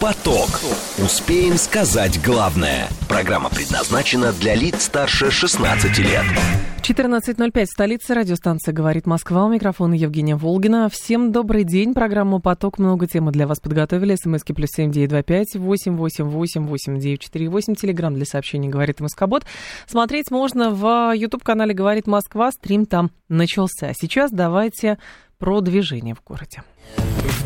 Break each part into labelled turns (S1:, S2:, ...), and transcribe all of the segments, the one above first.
S1: Поток. Успеем сказать главное. Программа предназначена для лиц старше 16 лет.
S2: 14.05, столица радиостанция «Говорит Москва». У микрофона Евгения Волгина. Всем добрый день. Программу «Поток». Много темы для вас подготовили. СМСки плюс семь девять два пять восемь восемь восемь восемь девять четыре восемь. Телеграмм для сообщений «Говорит Москобот». Смотреть можно в YouTube-канале «Говорит Москва». Стрим там начался. Сейчас давайте про движение в городе.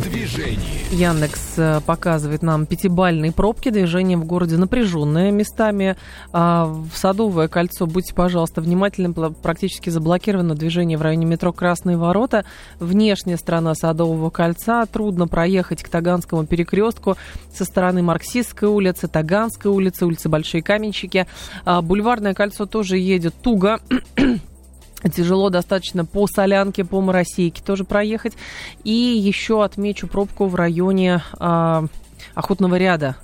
S2: Движении. Яндекс э, показывает нам пятибальные пробки. Движение в городе напряженное местами. А в Садовое кольцо, будьте, пожалуйста, внимательны. Практически заблокировано движение в районе метро Красные ворота. Внешняя сторона Садового кольца. Трудно проехать к Таганскому перекрестку со стороны Марксистской улицы, Таганской улицы, улицы Большие Каменщики. А бульварное кольцо тоже едет туго. Тяжело достаточно по Солянке, по Моросейке тоже проехать. И еще отмечу пробку в районе а, Охотного ряда.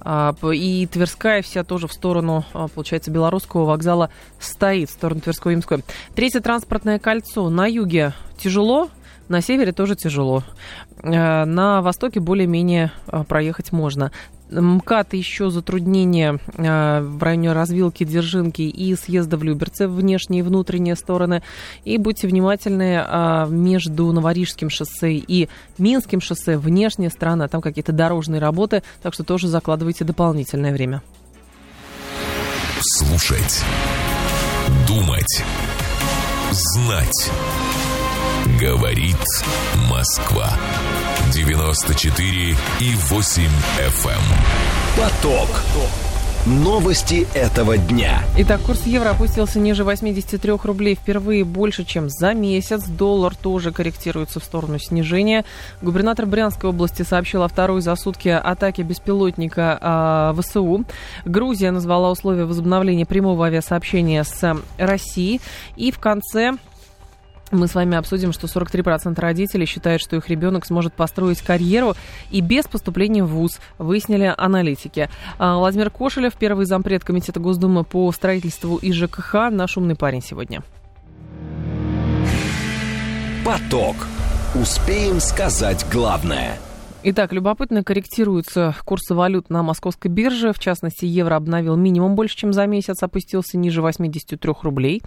S2: А, и Тверская вся тоже в сторону, а, получается, Белорусского вокзала стоит, в сторону Тверского и Ямской. Третье транспортное кольцо. На юге тяжело, на севере тоже тяжело. А, на востоке более-менее проехать можно. МКАД еще затруднения э, в районе развилки Дзержинки и съезда в Люберце, внешние и внутренние стороны. И будьте внимательны э, между Новорижским шоссе и Минским шоссе, внешняя сторона, там какие-то дорожные работы, так что тоже закладывайте дополнительное время.
S1: Слушать. Думать. Знать. Говорит Москва. 94 и 8 FM. Эм. Поток. Новости этого дня.
S2: Итак, курс евро опустился ниже 83 рублей впервые больше, чем за месяц. Доллар тоже корректируется в сторону снижения. Губернатор Брянской области сообщил о второй за сутки атаке беспилотника а, ВСУ. Грузия назвала условия возобновления прямого авиасообщения с Россией. И в конце мы с вами обсудим, что 43% родителей считают, что их ребенок сможет построить карьеру и без поступления в ВУЗ, выяснили аналитики. А, Владимир Кошелев, первый зампред Комитета Госдумы по строительству и ЖКХ, наш умный парень сегодня.
S1: Поток. Успеем сказать главное –
S2: Итак, любопытно корректируются курсы валют на московской бирже. В частности, евро обновил минимум больше, чем за месяц, опустился ниже 83 рублей.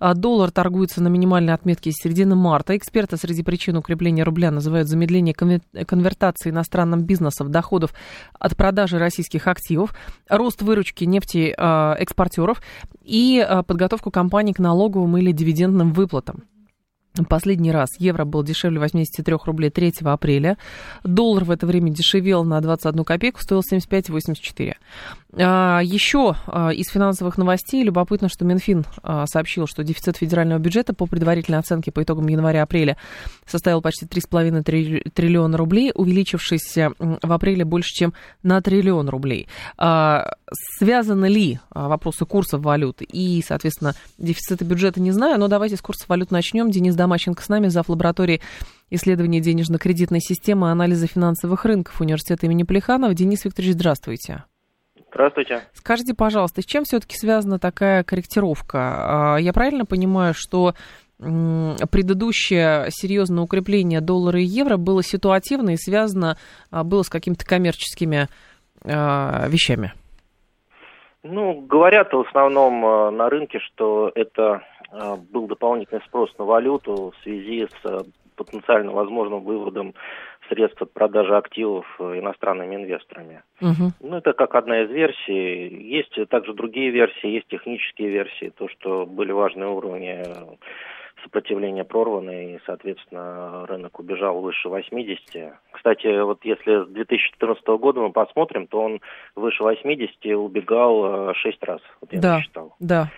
S2: А доллар торгуется на минимальной отметке с середины марта. Эксперты среди причин укрепления рубля называют замедление конвертации иностранным бизнесом доходов от продажи российских активов, рост выручки нефтеэкспортеров и а, подготовку компаний к налоговым или дивидендным выплатам. Последний раз евро был дешевле 83 рублей 3 апреля. Доллар в это время дешевел на 21 копейку, стоил 75,84. А, еще а, из финансовых новостей любопытно, что Минфин а, сообщил, что дефицит федерального бюджета по предварительной оценке по итогам января-апреля составил почти 3,5 триллиона рублей, увеличившись в апреле больше, чем на триллион рублей. Связаны ли вопросы курсов валют и, соответственно, дефицита бюджета, не знаю, но давайте с курсов валют начнем. Денис Домащенко с нами, зав. лаборатории исследования денежно-кредитной системы и анализа финансовых рынков университета имени Плеханова. Денис Викторович, здравствуйте.
S3: Здравствуйте.
S2: Скажите, пожалуйста, с чем все-таки связана такая корректировка? А, я правильно понимаю, что предыдущее серьезное укрепление доллара и евро было ситуативно и связано а, было с какими-то коммерческими а, вещами?
S3: Ну, говорят в основном на рынке, что это был дополнительный спрос на валюту в связи с а, потенциально возможным выводом средств от продажи активов э, иностранными инвесторами. Угу. Ну, это как одна из версий. Есть также другие версии, есть технические версии, то, что были важные уровни сопротивления прорваны, и, соответственно, рынок убежал выше 80. Кстати, вот если с 2014 года мы посмотрим, то он выше 80 убегал 6 э, раз, вот я
S2: да,
S3: считал.
S2: Да,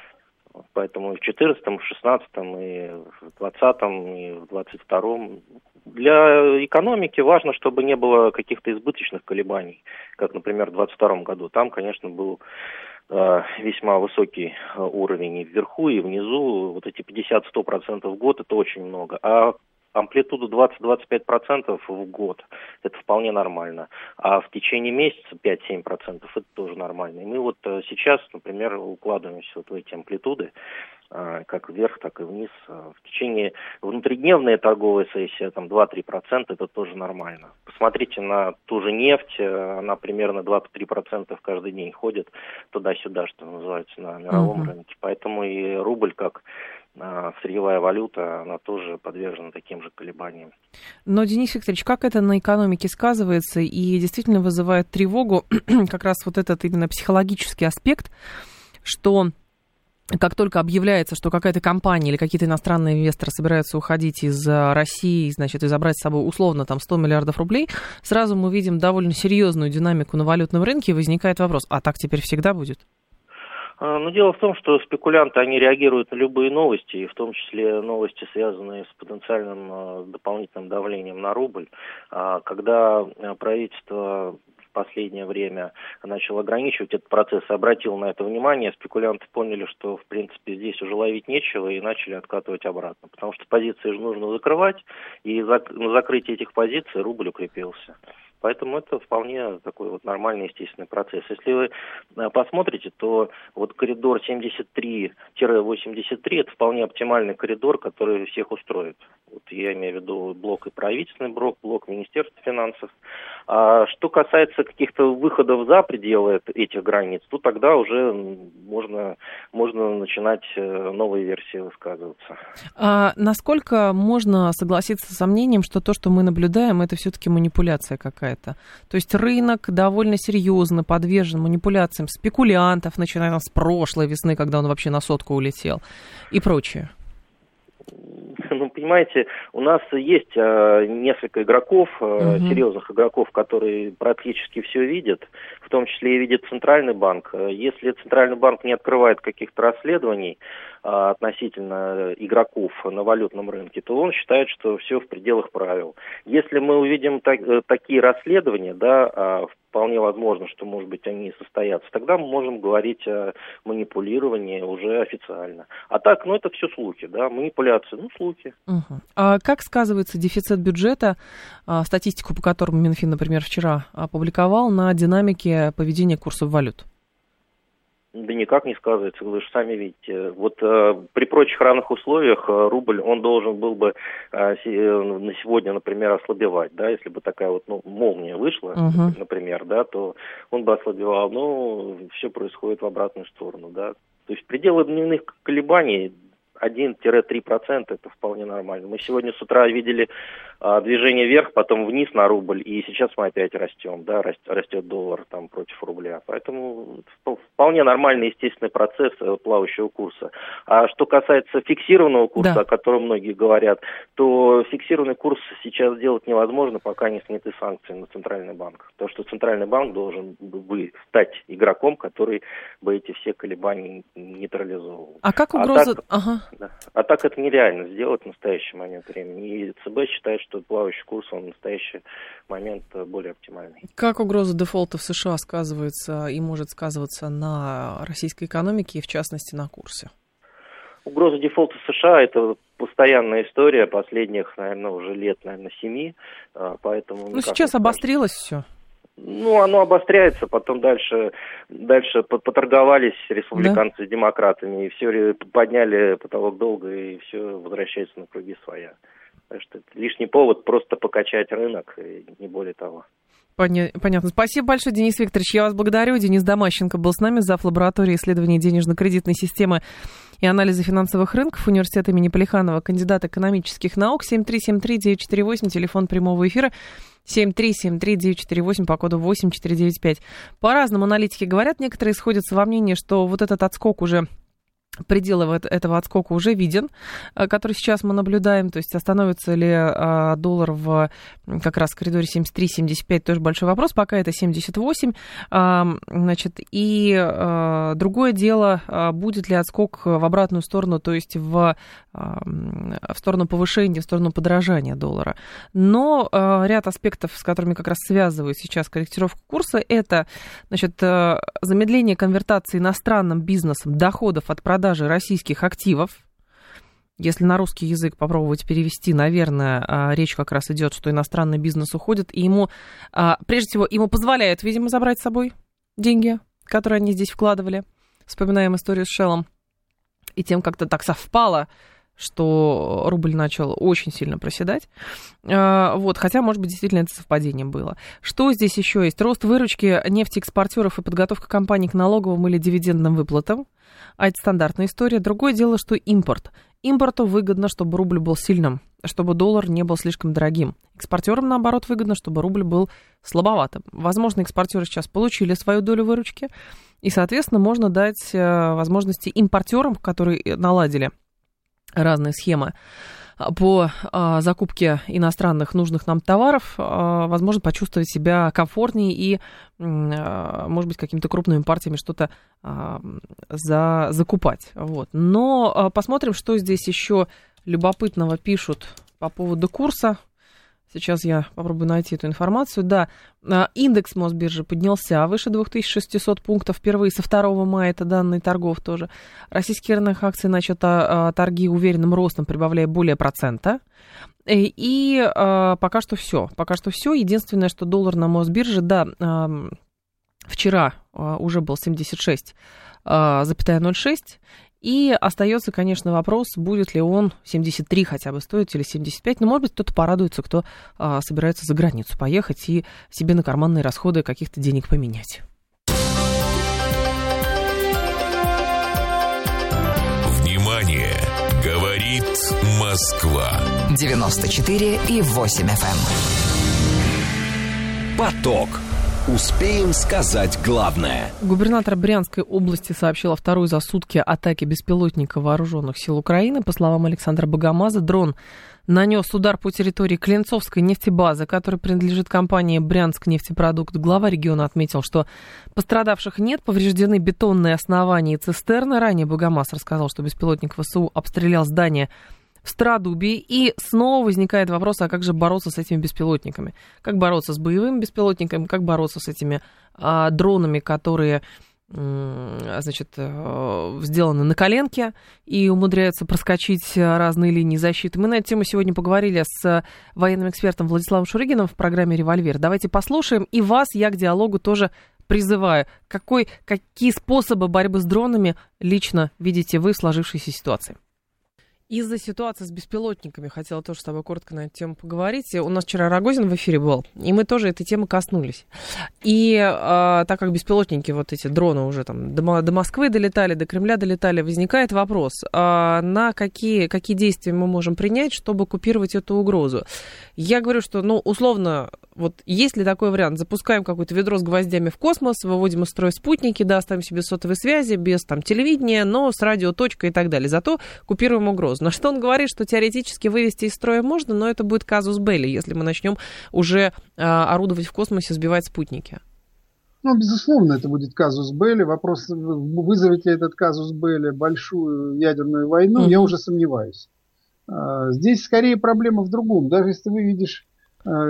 S3: Поэтому и в 14 в 16 и в 20 и в 22 для экономики важно, чтобы не было каких-то избыточных колебаний, как, например, в 22 году. Там, конечно, был э, весьма высокий э, уровень и вверху, и внизу. Вот эти 50-100% в год – это очень много. А амплитуду 20-25% в год. Это вполне нормально. А в течение месяца 5-7% это тоже нормально. И мы вот э, сейчас, например, укладываемся вот в эти амплитуды. а, как вверх, так и вниз. А, в течение внутридневной торговой сессии, там 2-3%, это тоже нормально. Посмотрите на ту же нефть, э, она примерно 2-3% каждый день ходит туда-сюда, что называется, на мировом uh-huh. рынке. Поэтому и рубль как сырьевая валюта, она тоже подвержена таким же колебаниям.
S2: Но, Денис Викторович, как это на экономике сказывается и действительно вызывает тревогу как раз вот этот именно психологический аспект, что как только объявляется, что какая-то компания или какие-то иностранные инвесторы собираются уходить из э, России, значит, и забрать с собой условно там 100 миллиардов рублей, сразу мы видим довольно серьезную динамику на валютном рынке, и возникает вопрос, а так теперь всегда будет?
S3: А, ну, дело в том, что спекулянты, они реагируют на любые новости, и в том числе новости, связанные с потенциальным а, дополнительным давлением на рубль. А, когда правительство последнее время начал ограничивать этот процесс, обратил на это внимание, спекулянты поняли, что, в принципе, здесь уже ловить нечего и начали откатывать обратно. Потому что позиции же нужно закрывать, и на закрытие этих позиций рубль укрепился. Поэтому это вполне такой вот нормальный естественный процесс. Если вы э, посмотрите, то вот коридор 73-83 это вполне оптимальный коридор, который всех устроит. Вот я имею в виду блок и правительственный блок, блок Министерства финансов. А что касается каких-то выходов за пределы этих границ, то тогда уже можно, можно начинать э, новые версии высказываться.
S2: А насколько можно согласиться с сомнением, что то, что мы наблюдаем, это все-таки манипуляция какая-то? То есть рынок довольно серьезно подвержен манипуляциям спекулянтов, начиная с прошлой весны, когда он вообще на сотку улетел, и прочее.
S3: Ну, понимаете, у нас есть э, несколько игроков, э, угу. серьезных игроков, которые практически все видят, в том числе и видит Центральный банк. Если Центральный банк не открывает каких-то расследований э, относительно игроков на валютном рынке, то он считает, что все в пределах правил. Если мы увидим так, э, такие расследования, да, э, вполне возможно, что, может быть, они состоятся, тогда мы можем говорить о манипулировании уже официально. А так, ну, это все слухи, да, манипуляции, ну, слухи.
S2: Угу. А как сказывается дефицит бюджета, а, статистику по которому Минфин, например, вчера опубликовал, на динамике поведения курсов валют?
S3: Да никак не сказывается, вы же сами видите. Вот э, при прочих равных условиях э, рубль, он должен был бы э, э, на сегодня, например, ослабевать, да, если бы такая вот ну, молния вышла, uh-huh. например, да, то он бы ослабевал, но все происходит в обратную сторону, да. То есть пределы дневных колебаний 1-3% это вполне нормально. Мы сегодня с утра видели движение вверх, потом вниз на рубль, и сейчас мы опять растем, да, растет доллар там против рубля. Поэтому вполне нормальный естественный процесс э, плавающего курса. А что касается фиксированного курса, да. о котором многие говорят, то фиксированный курс сейчас делать невозможно, пока не сняты санкции на Центральный банк. То, что Центральный банк должен бы стать игроком, который бы эти все колебания нейтрализовывал.
S2: А как угроза... А так, ага.
S3: Да. А так это нереально сделать в настоящий момент времени. И ЦБ считает, что плавающий курс, он в настоящий момент более оптимальный.
S2: Как угроза дефолта в США сказывается и может сказываться на российской экономике и, в частности, на курсе?
S3: Угроза дефолта США – это постоянная история последних, наверное, уже лет, наверное, семи. А, поэтому,
S2: ну, сейчас обострилось все.
S3: Ну, оно обостряется, потом дальше, дальше поторговались республиканцы да? с демократами, и все подняли потолок долга, и все возвращается на круги своя. Так что лишний повод просто покачать рынок, не более того.
S2: Понятно. Спасибо большое, Денис Викторович. Я вас благодарю. Денис Домащенко был с нами, зав. лаборатории исследований денежно-кредитной системы и анализа финансовых рынков университета имени Полиханова, кандидат экономических наук, 7373948, телефон прямого эфира 7373948 по коду 8495. По-разному аналитики говорят, некоторые сходятся во мнении, что вот этот отскок уже пределы этого отскока уже виден, э, который сейчас мы наблюдаем, то есть остановится ли а, доллар в как раз в коридоре 73-75, тоже большой вопрос, пока это 78, а, значит, и а, другое дело, будет ли отскок в обратную сторону, то есть в, в сторону повышения, в сторону подорожания доллара. Но ряд аспектов, с которыми как раз связывают сейчас корректировку курса, это, значит, замедление конвертации иностранным бизнесом доходов от продажи продажи российских активов, если на русский язык попробовать перевести, наверное, а, речь как раз идет, что иностранный бизнес уходит, и ему, а, прежде всего, ему позволяют, видимо, забрать с собой деньги, которые они здесь вкладывали. Вспоминаем историю с Шеллом. и тем как-то так совпало, что рубль начал очень сильно проседать. А, вот, хотя, может быть, действительно это совпадение было. Что здесь еще есть? Рост выручки нефтеэкспортеров и подготовка компаний к налоговым или дивидендным выплатам. А это стандартная история. Другое дело, что импорт. Импорту выгодно, чтобы рубль был сильным, чтобы доллар не был слишком дорогим. Экспортерам, наоборот, выгодно, чтобы рубль был слабоватым. Возможно, экспортеры сейчас получили свою долю выручки, и, соответственно, можно дать э, возможности импортерам, которые наладили разные схемы по а, закупке иностранных нужных нам товаров, а, возможно, почувствовать себя комфортнее и, а, может быть, какими-то крупными партиями что-то а, за, закупать. Вот. Но а, посмотрим, что здесь еще любопытного пишут по поводу курса. Сейчас я попробую найти эту информацию. Да, а, индекс Мосбиржи поднялся выше 2600 пунктов впервые со 2 мая, это данные торгов тоже. Российские рынок акций начат а, торги уверенным ростом, прибавляя более процента. Э, и а, пока что все. Пока что все. Единственное, что доллар на Мосбирже, да, вчера уже был 76 запятая 0,6, и остается, конечно, вопрос, будет ли он 73 хотя бы стоить или 75. Но, может быть, кто-то порадуется, кто а, собирается за границу поехать и себе на карманные расходы каких-то денег поменять.
S1: Внимание! Говорит Москва. 94 и 8 FM. Эм. Поток. Успеем сказать главное.
S2: Губернатор Брянской области сообщил о второй за сутки атаке беспилотника вооруженных сил Украины. По словам Александра Богомаза, дрон нанес удар по территории Клинцовской нефтебазы, которая принадлежит компании «Брянск нефтепродукт». Глава региона отметил, что пострадавших нет, повреждены бетонные основания и цистерны. Ранее Богомаз рассказал, что беспилотник ВСУ обстрелял здание в Стародубии. И снова возникает вопрос, а как же бороться с этими беспилотниками? Как бороться с боевыми беспилотниками? Как бороться с этими а, дронами, которые значит, э, сделаны на коленке и умудряются проскочить разные линии защиты. Мы на эту тему сегодня поговорили с военным экспертом Владиславом Шурыгином в программе «Револьвер». Давайте послушаем. И вас я к диалогу тоже призываю. Какой, какие способы борьбы с дронами лично видите вы в сложившейся ситуации? Из-за ситуации с беспилотниками хотела тоже с тобой коротко на эту тему поговорить. У нас вчера Рогозин в эфире был, и мы тоже этой темы коснулись. И э, так как беспилотники, вот эти дроны уже там до, до Москвы долетали, до Кремля долетали, возникает вопрос, э, на какие, какие действия мы можем принять, чтобы купировать эту угрозу. Я говорю, что, ну, условно, вот есть ли такой вариант? Запускаем какое-то ведро с гвоздями в космос, выводим из строя спутники, да, оставим себе сотовой связи, без там телевидения, но с радиоточкой и так далее. Зато купируем угрозу. На что он говорит, что теоретически вывести из строя можно, но это будет казус Белли, если мы начнем уже а, орудовать в космосе, сбивать спутники.
S4: Ну, безусловно, это будет казус Белли. Вопрос, вызовет ли этот казус Белли большую ядерную войну, mm-hmm. я уже сомневаюсь. А, здесь скорее проблема в другом. Даже если ты выведешь Э,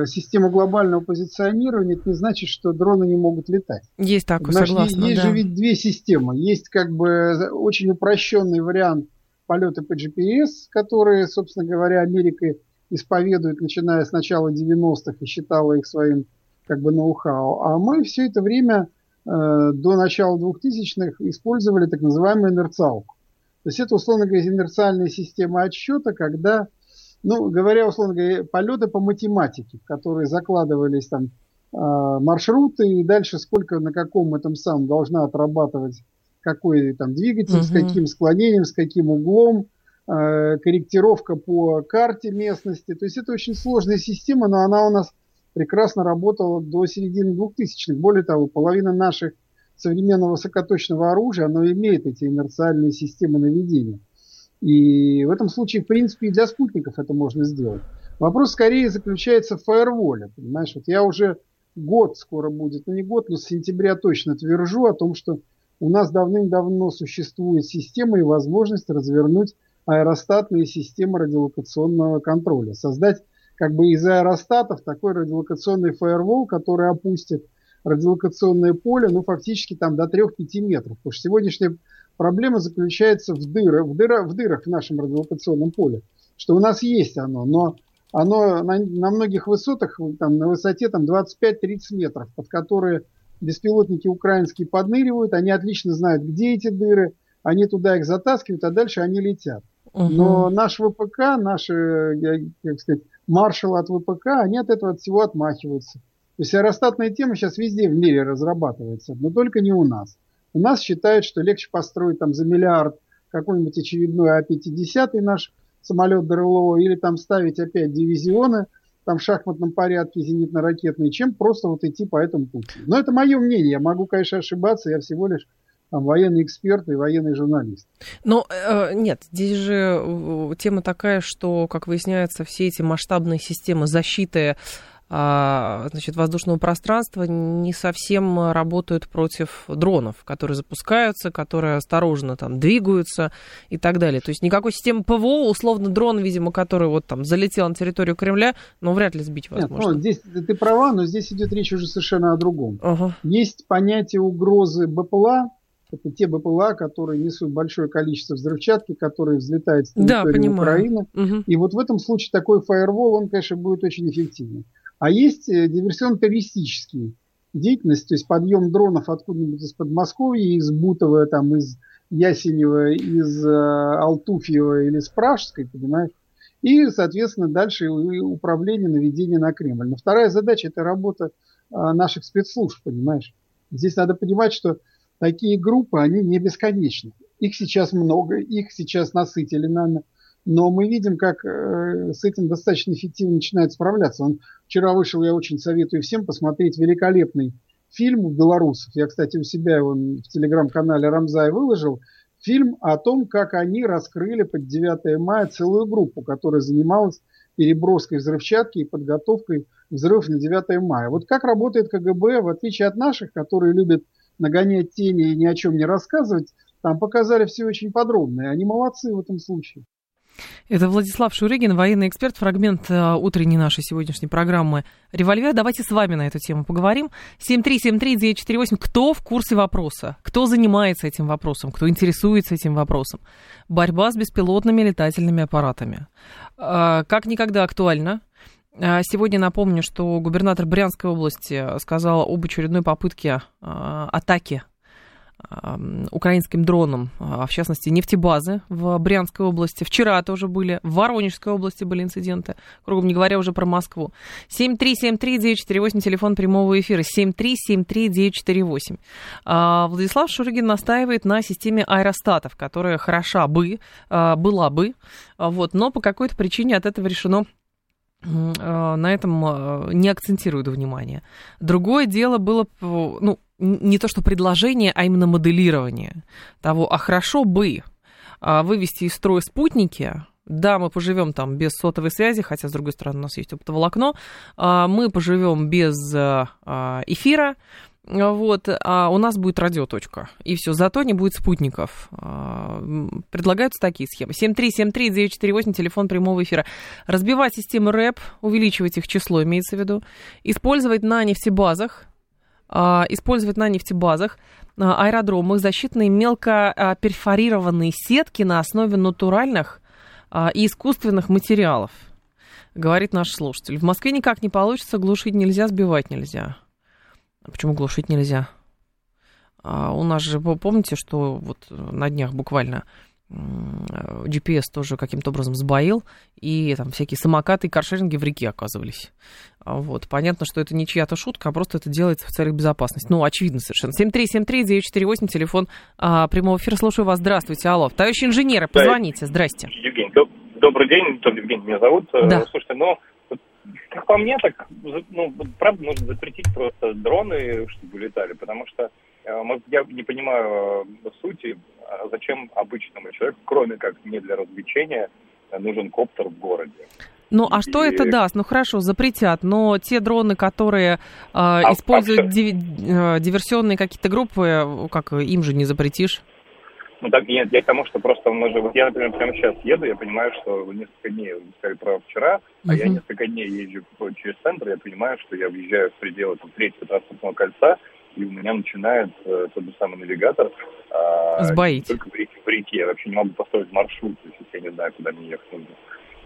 S4: систему глобального позиционирования, это не значит, что дроны не могут летать.
S2: Есть такое, Значит, согласна.
S4: Есть
S2: да.
S4: же ведь две системы. Есть как бы очень упрощенный вариант полета по GPS, который, собственно говоря, Америка исповедует, начиная с начала 90-х и считала их своим как бы ноу-хау. А мы все это время э, до начала 2000-х использовали так называемую инерциалку. То есть это, условно говоря, инерциальная система отсчета, когда ну, говоря, условно говоря, полеты по математике, в которые закладывались там а, маршруты и дальше сколько на каком этом самом должна отрабатывать какой там двигатель, угу. с каким склонением, с каким углом, э, корректировка по карте местности. То есть это очень сложная система, но она у нас прекрасно работала до середины 2000-х. Более того, половина наших современного высокоточного оружия, оно имеет эти инерциальные системы наведения. И в этом случае, в принципе, и для спутников это можно сделать. Вопрос скорее заключается в фаерволе. Понимаешь, вот я уже год скоро будет, ну не год, но с сентября точно твержу о том, что у нас давным-давно существует система и возможность развернуть аэростатные системы радиолокационного контроля. Создать как бы из аэростатов такой радиолокационный фаервол, который опустит радиолокационное поле, ну, фактически там до 3-5 метров. Потому что сегодняшняя Проблема заключается в, дырах, в, дырах, в дырах в нашем радиолокационном поле, что у нас есть оно, но оно на, на многих высотах, там, на высоте там, 25-30 метров, под которые беспилотники украинские подныривают, они отлично знают, где эти дыры, они туда их затаскивают, а дальше они летят. Угу. Но наш ВПК, наши, как сказать, маршалы от ВПК, они от этого всего отмахиваются. То есть аэростатная тема сейчас везде в мире разрабатывается, но только не у нас. У нас считают, что легче построить там за миллиард какой-нибудь очередной А-50 наш самолет ДРЛО или там ставить опять дивизионы там в шахматном порядке зенитно-ракетные, чем просто вот идти по этому пути. Но это мое мнение, я могу, конечно, ошибаться, я всего лишь там, военный эксперт и военный журналист.
S2: Но э, нет, здесь же э, тема такая, что, как выясняется, все эти масштабные системы защиты значит, воздушного пространства не совсем работают против дронов, которые запускаются, которые осторожно там двигаются и так далее. То есть никакой системы ПВО, условно дрон, видимо, который вот там залетел на территорию Кремля, но вряд ли сбить возможно. Нет,
S4: ну, здесь ты права, но здесь идет речь уже совершенно о другом. Ага. Есть понятие угрозы БПЛА, это те БПЛА, которые несут большое количество взрывчатки, которые взлетают с территории да, Украины. Угу. И вот в этом случае такой фаервол, он, конечно, будет очень эффективным. А есть э, диверсионно-террористические деятельность, то есть подъем дронов откуда-нибудь из Подмосковья, из Бутова, там, из Ясенева, из э, Алтуфьева или из Пражской, понимаешь? И, соответственно, дальше управление, наведение на Кремль. Но вторая задача – это работа э, наших спецслужб, понимаешь? Здесь надо понимать, что такие группы, они не бесконечны. Их сейчас много, их сейчас насытили, наверное, но мы видим, как э, с этим достаточно эффективно начинает справляться. Он вчера вышел, я очень советую всем посмотреть великолепный фильм у белорусов. Я, кстати, у себя его в телеграм-канале Рамзай выложил. Фильм о том, как они раскрыли под 9 мая целую группу, которая занималась переброской взрывчатки и подготовкой взрывов на 9 мая. Вот как работает КГБ, в отличие от наших, которые любят нагонять тени и ни о чем не рассказывать, там показали все очень подробно. И они молодцы в этом случае.
S2: Это Владислав Шурыгин, военный эксперт, фрагмент э, утренней нашей сегодняшней программы «Револьвер». Давайте с вами на эту тему поговорим. 7373948. Кто в курсе вопроса? Кто занимается этим вопросом? Кто интересуется этим вопросом? Борьба с беспилотными летательными аппаратами. Э, как никогда актуально. Э, сегодня напомню, что губернатор Брянской области сказал об очередной попытке атаки украинским дроном, а, в частности, нефтебазы в Брянской области. Вчера тоже были, в Воронежской области были инциденты, кругом не говоря уже про Москву. 7373948, телефон прямого эфира, 7373948. А, Владислав Шурыгин настаивает на системе аэростатов, которая хороша бы, а, была бы, вот, но по какой-то причине от этого решено на этом не акцентируют внимание. Другое дело было, ну, не то что предложение, а именно моделирование того, а хорошо бы а, вывести из строя спутники, да, мы поживем там без сотовой связи, хотя, с другой стороны, у нас есть оптоволокно, а, мы поживем без а, эфира, вот, а у нас будет радиоточка. И все, зато не будет спутников. Предлагаются такие схемы. 7373948, телефон прямого эфира. Разбивать системы РЭП, увеличивать их число, имеется в виду. Использовать на нефтебазах, а, использовать на нефтебазах, а, аэродромах защитные мелко перфорированные сетки на основе натуральных а, и искусственных материалов, говорит наш слушатель. В Москве никак не получится, глушить нельзя, сбивать нельзя. Почему глушить нельзя? У нас же, вы помните, что вот на днях буквально GPS тоже каким-то образом сбоил, и там всякие самокаты и каршеринги в реке оказывались. А вот. Понятно, что это не чья-то шутка, а просто это делается в целях безопасности. Ну, очевидно совершенно. 7373-948, телефон а, прямого эфира. Слушаю вас. Здравствуйте. Алло. Товарищ инженеры, позвоните. Здрасте.
S5: Евгений, доб- добрый день. Евгений меня зовут. Э, да. Слушайте, ну, как по мне, так, ну, правда, нужно запретить просто дроны, чтобы летали, потому что э, я не понимаю э, сути, а зачем обычному человеку, кроме как не для развлечения, нужен коптер в городе.
S2: Ну, а что и... это даст? Ну, хорошо, запретят, но те дроны, которые э, а, используют а диви- э, диверсионные какие-то группы, как им же не запретишь?
S5: Ну, так нет, я к тому, что просто мы же, вот я, например, прямо сейчас еду, я понимаю, что несколько дней, вы сказали про вчера, uh-huh. а я несколько дней езжу через центр, я понимаю, что я въезжаю в пределы там, третьего транспортного кольца, и у меня начинает э, тот же самый навигатор
S2: э, Сбоить.
S5: только в реке, в реке, я вообще не могу построить маршрут, то есть если я не знаю, куда мне ехать нужно.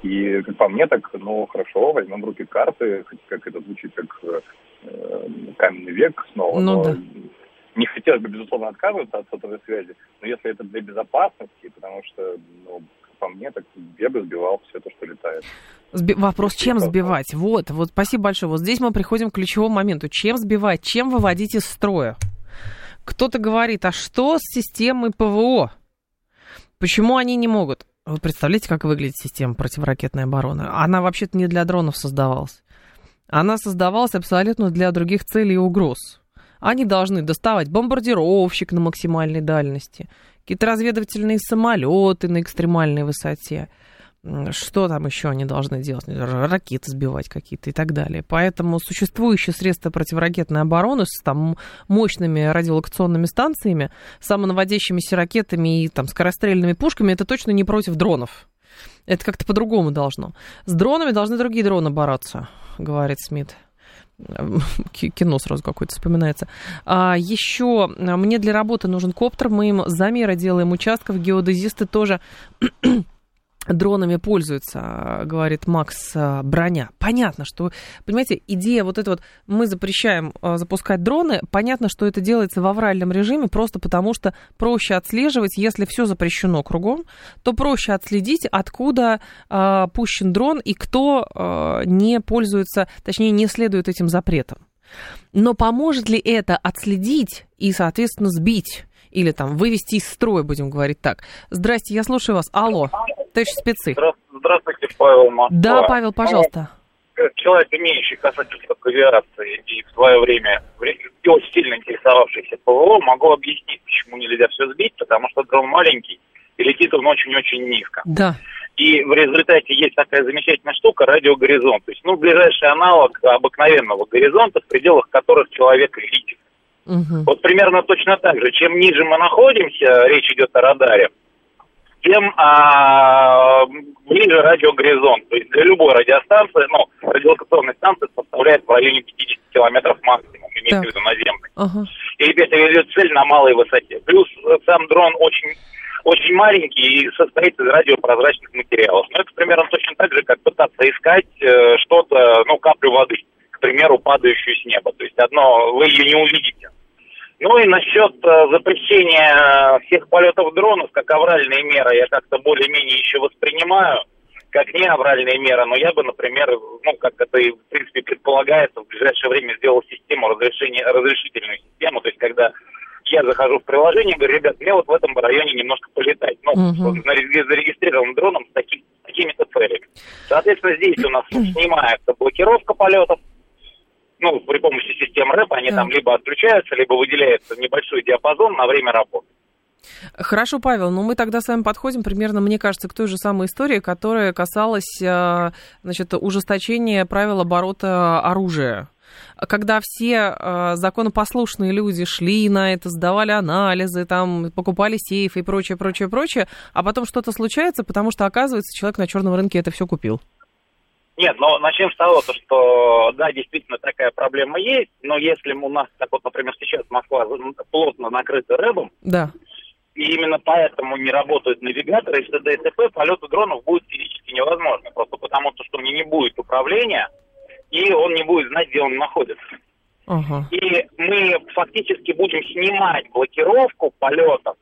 S5: И, как по мне, так, ну, хорошо, возьмем в руки карты, хоть как это звучит, как э, каменный век снова, ну, но да. Не, хотелось бы, безусловно, отказываться от сотовой связи, но если это для безопасности, потому что, ну, по мне, так я бы сбивал все то, что летает.
S2: Сби- вопрос, чем сбивать? Вот, вот, спасибо большое. Вот здесь мы приходим к ключевому моменту. Чем сбивать? Чем выводить из строя? Кто-то говорит, а что с системой ПВО? Почему они не могут? Вы представляете, как выглядит система противоракетной обороны? Она вообще-то не для дронов создавалась. Она создавалась абсолютно для других целей и угроз. Они должны доставать бомбардировщик на максимальной дальности, какие-то разведывательные самолеты на экстремальной высоте. Что там еще они должны делать? Ракеты сбивать какие-то и так далее. Поэтому существующие средства противоракетной обороны с там, мощными радиолокационными станциями, самонаводящимися ракетами и там, скорострельными пушками, это точно не против дронов. Это как-то по-другому должно. С дронами должны другие дроны бороться, говорит Смит кино сразу какое-то вспоминается. А еще мне для работы нужен коптер, мы им замеры делаем участков, геодезисты тоже дронами пользуются, говорит Макс э, Броня. Понятно, что, понимаете, идея вот эта вот, мы запрещаем э, запускать дроны, понятно, что это делается в авральном режиме, просто потому что проще отслеживать, если все запрещено кругом, то проще отследить, откуда э, пущен дрон и кто э, не пользуется, точнее, не следует этим запретам. Но поможет ли это отследить и, соответственно, сбить или там вывести из строя, будем говорить так. Здрасте, я слушаю вас. Алло, товарищ спецы.
S6: Здравствуйте, Павел Москва.
S2: Да, Павел, пожалуйста.
S6: Ну, как человек, имеющий касательство к авиации и в свое время очень сильно интересовавшийся ПВО, могу объяснить, почему нельзя все сбить, потому что дрон маленький и летит он очень-очень низко.
S2: Да.
S6: И в результате есть такая замечательная штука радиогоризонт. То есть, ну, ближайший аналог обыкновенного горизонта, в пределах которых человек видит. Угу. Вот примерно точно так же. Чем ниже мы находимся, речь идет о радаре, тем а, ближе радиогоризонт. То есть для любой радиостанции, ну, радиолокационной станции составляет в районе 50 километров максимум, имеется в виду наземный. Ага. И это ведет цель на малой высоте. Плюс сам дрон очень очень маленький и состоит из радиопрозрачных материалов. Но это примерно точно так же, как пытаться искать э, что-то, ну, каплю воды, к примеру, падающую с неба. То есть одно, вы ее не увидите. Ну и насчет э, запрещения э, всех полетов дронов, как авральные меры, я как-то более-менее еще воспринимаю, как не авральные меры, но я бы, например, ну, как это и в принципе предполагается, в ближайшее время сделал систему разрешения, разрешительную систему, то есть когда я захожу в приложение, говорю, ребят, мне вот в этом районе немножко полетать. Ну, угу. зарегистрирован дроном с, таким, с такими-то целями. Соответственно, здесь у нас снимается блокировка полетов, ну, при помощи системы РЭП, они да. там либо отключаются, либо выделяется небольшой диапазон на время работы.
S2: Хорошо, Павел, но мы тогда с вами подходим примерно, мне кажется, к той же самой истории, которая касалась, э, значит, ужесточения правил оборота оружия когда все э, законопослушные люди шли на это, сдавали анализы, там, покупали сейфы и прочее, прочее, прочее, а потом что-то случается, потому что, оказывается, человек на черном рынке это все купил.
S6: Нет, но начнем с того, что да, действительно такая проблема есть, но если у нас, так вот, например, сейчас Москва плотно накрыта рэбом,
S2: да.
S6: и именно поэтому не работают навигаторы, и в ТДСП полеты дронов будет физически невозможно, просто потому что у него не будет управления, и он не будет знать, где он находится.
S2: Uh-huh.
S6: И мы фактически будем снимать блокировку полетов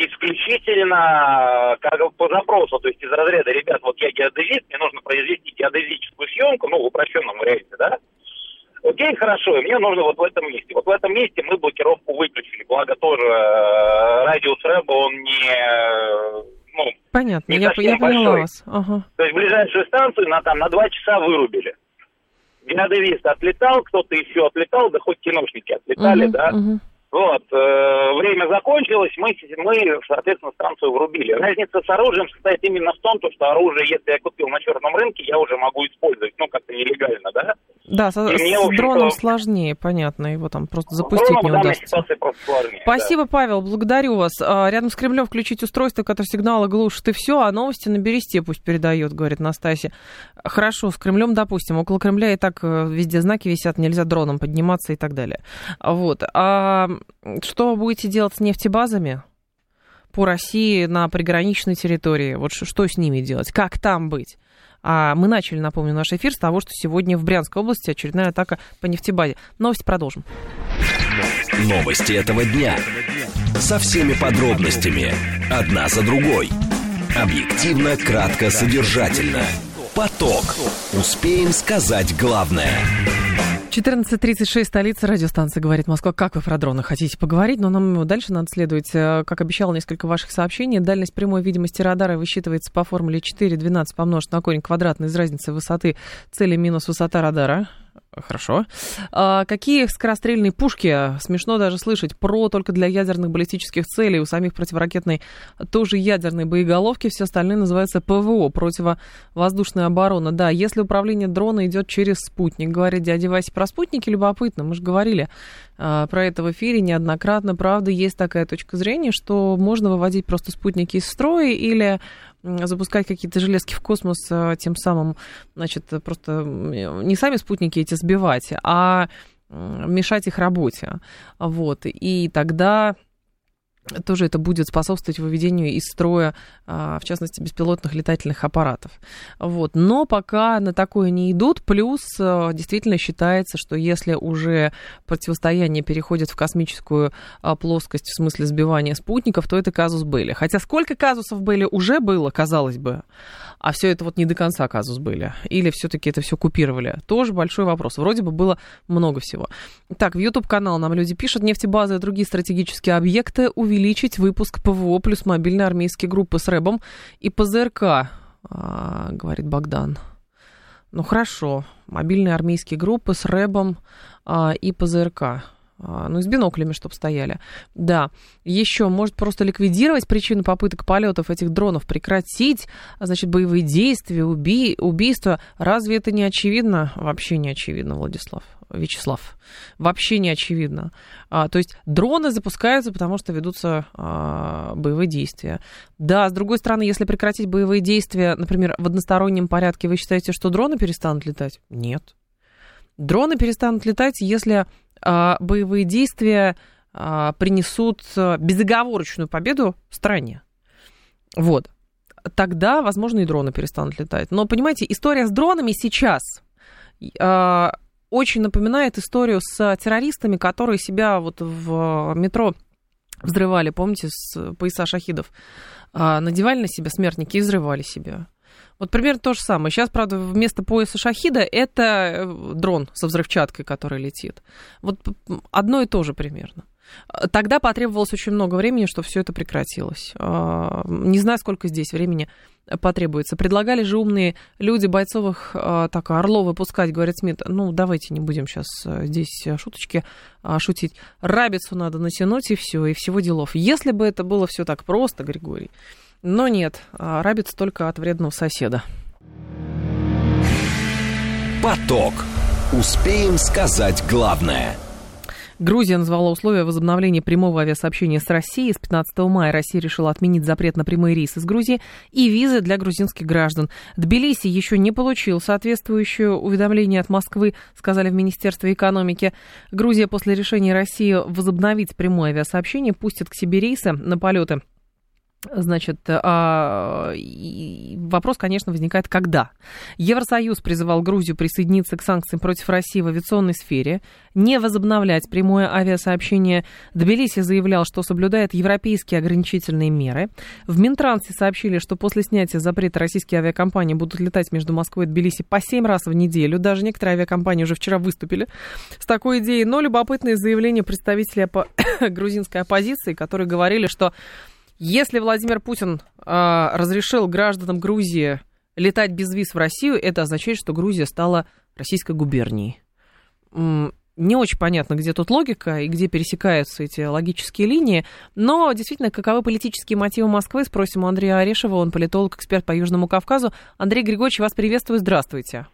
S6: исключительно как по запросу, то есть из разряда, ребят, вот я геодезист, мне нужно произвести геодезическую съемку, ну, в упрощенном варианте, да? Окей, хорошо, и мне нужно вот в этом месте. Вот в этом месте мы блокировку выключили, благо тоже э, радиус рэба, он не, э, ну,
S2: Понятно,
S6: не
S2: я, я поняла вас. Ага.
S6: То есть ближайшую станцию на, там, на два часа вырубили. Геодезист отлетал, кто-то еще отлетал, да хоть киношники отлетали, угу, да? Угу. Вот, э, время закончилось, мы, мы, соответственно, станцию врубили. Разница с оружием состоит именно в том, что оружие, если я купил на черном рынке, я уже могу использовать, ну, как-то нелегально, да?
S2: Да, с, мне, с дроном сложнее, понятно, его там просто запустить Дроном, не удастся.
S6: Сложнее,
S2: Спасибо, да. Павел, благодарю вас. А, рядом с Кремлем включить устройство, которое сигналы глушит, и все, а новости на бересте пусть передает, говорит Настасья. Хорошо, с Кремлем, допустим, около Кремля и так э, везде знаки висят, нельзя дроном подниматься и так далее. Вот. А что вы будете делать с нефтебазами? по России на приграничной территории. Вот что с ними делать? Как там быть? А мы начали, напомню, наш эфир с того, что сегодня в Брянской области очередная атака по нефтебазе. Новости продолжим.
S1: Новости этого дня. Со всеми подробностями. Одна за другой. Объективно, кратко, содержательно. Поток. Успеем сказать главное.
S2: 14.36, столица радиостанции «Говорит Москва». Как вы про дроны хотите поговорить? Но нам дальше надо следовать. Э, как обещал, несколько ваших сообщений. Дальность прямой видимости радара высчитывается по формуле 4, 12 помножить на корень квадратный из разницы высоты цели минус высота радара. Хорошо. А какие скорострельные пушки, смешно даже слышать, про только для ядерных баллистических целей, у самих противоракетной тоже ядерной боеголовки, все остальные называются ПВО, противовоздушная оборона. Да, если управление дрона идет через спутник, говорит дядя Вася про спутники, любопытно, мы же говорили а, про это в эфире неоднократно, правда, есть такая точка зрения, что можно выводить просто спутники из строя или запускать какие-то железки в космос, а, тем самым, значит, просто не сами спутники эти сбивать, а мешать их работе. Вот. И тогда тоже это будет способствовать выведению из строя, а, в частности, беспилотных летательных аппаратов. Вот. Но пока на такое не идут, плюс а, действительно считается, что если уже противостояние переходит в космическую а, плоскость в смысле сбивания спутников, то это казус были. Хотя сколько казусов были уже было, казалось бы, а все это вот не до конца казус были. Или все-таки это все купировали? Тоже большой вопрос. Вроде бы было много всего. Так, в YouTube-канал нам люди пишут, нефтебазы и другие стратегические объекты увеличить выпуск ПВО плюс мобильные армейские группы с РЭБом и ПЗРК, а, говорит Богдан. Ну хорошо, мобильные армейские группы с РЭБом а, и ПЗРК. А, ну, с биноклями, чтобы стояли. Да. Еще, может просто ликвидировать причину попыток полетов этих дронов, прекратить, значит, боевые действия, уби... убийства. Разве это не очевидно? Вообще не очевидно, Владислав. Вячеслав. Вообще не очевидно. А, то есть дроны запускаются, потому что ведутся а, боевые действия. Да, с другой стороны, если прекратить боевые действия, например, в одностороннем порядке, вы считаете, что дроны перестанут летать? Нет. Дроны перестанут летать, если а, боевые действия а, принесут безоговорочную победу стране. Вот. Тогда, возможно, и дроны перестанут летать. Но, понимаете, история с дронами сейчас а, очень напоминает историю с террористами, которые себя вот в метро взрывали, помните, с пояса шахидов. Надевали на себя смертники и взрывали себя. Вот примерно то же самое. Сейчас, правда, вместо пояса шахида это э, дрон со взрывчаткой, который летит. Вот одно и то же примерно. Тогда потребовалось очень много времени, чтобы все это прекратилось. А, не знаю, сколько здесь времени потребуется. Предлагали же умные люди бойцовых а, так, орлов выпускать, говорит Смит. Ну, давайте не будем сейчас э, здесь шуточки а, шутить. Рабицу надо натянуть, и все, и всего делов. Если бы это было все так просто, Григорий, но нет, а рабится только от вредного соседа.
S1: Поток. Успеем сказать главное –
S2: Грузия назвала условия возобновления прямого авиасообщения с Россией. С 15 мая Россия решила отменить запрет на прямые рейсы из Грузии и визы для грузинских граждан. Тбилиси еще не получил соответствующее уведомление от Москвы, сказали в Министерстве экономики. Грузия после решения России возобновить прямое авиасообщение пустит к себе рейсы на полеты Значит, а, вопрос, конечно, возникает, когда. Евросоюз призывал Грузию присоединиться к санкциям против России в авиационной сфере, не возобновлять прямое авиасообщение. Тбилиси заявлял, что соблюдает европейские ограничительные меры. В Минтрансе сообщили, что после снятия запрета российские авиакомпании будут летать между Москвой и Тбилиси по 7 раз в неделю. Даже некоторые авиакомпании уже вчера выступили с такой идеей. Но любопытное заявление представителей грузинской оппозиции, которые говорили, что если Владимир Путин э, разрешил гражданам Грузии летать без виз в Россию, это означает, что Грузия стала российской губернией. Не очень понятно, где тут логика и где пересекаются эти логические линии, но действительно, каковы политические мотивы Москвы, спросим у Андрея Орешева, он политолог, эксперт по Южному Кавказу. Андрей Григорьевич, вас приветствую, здравствуйте.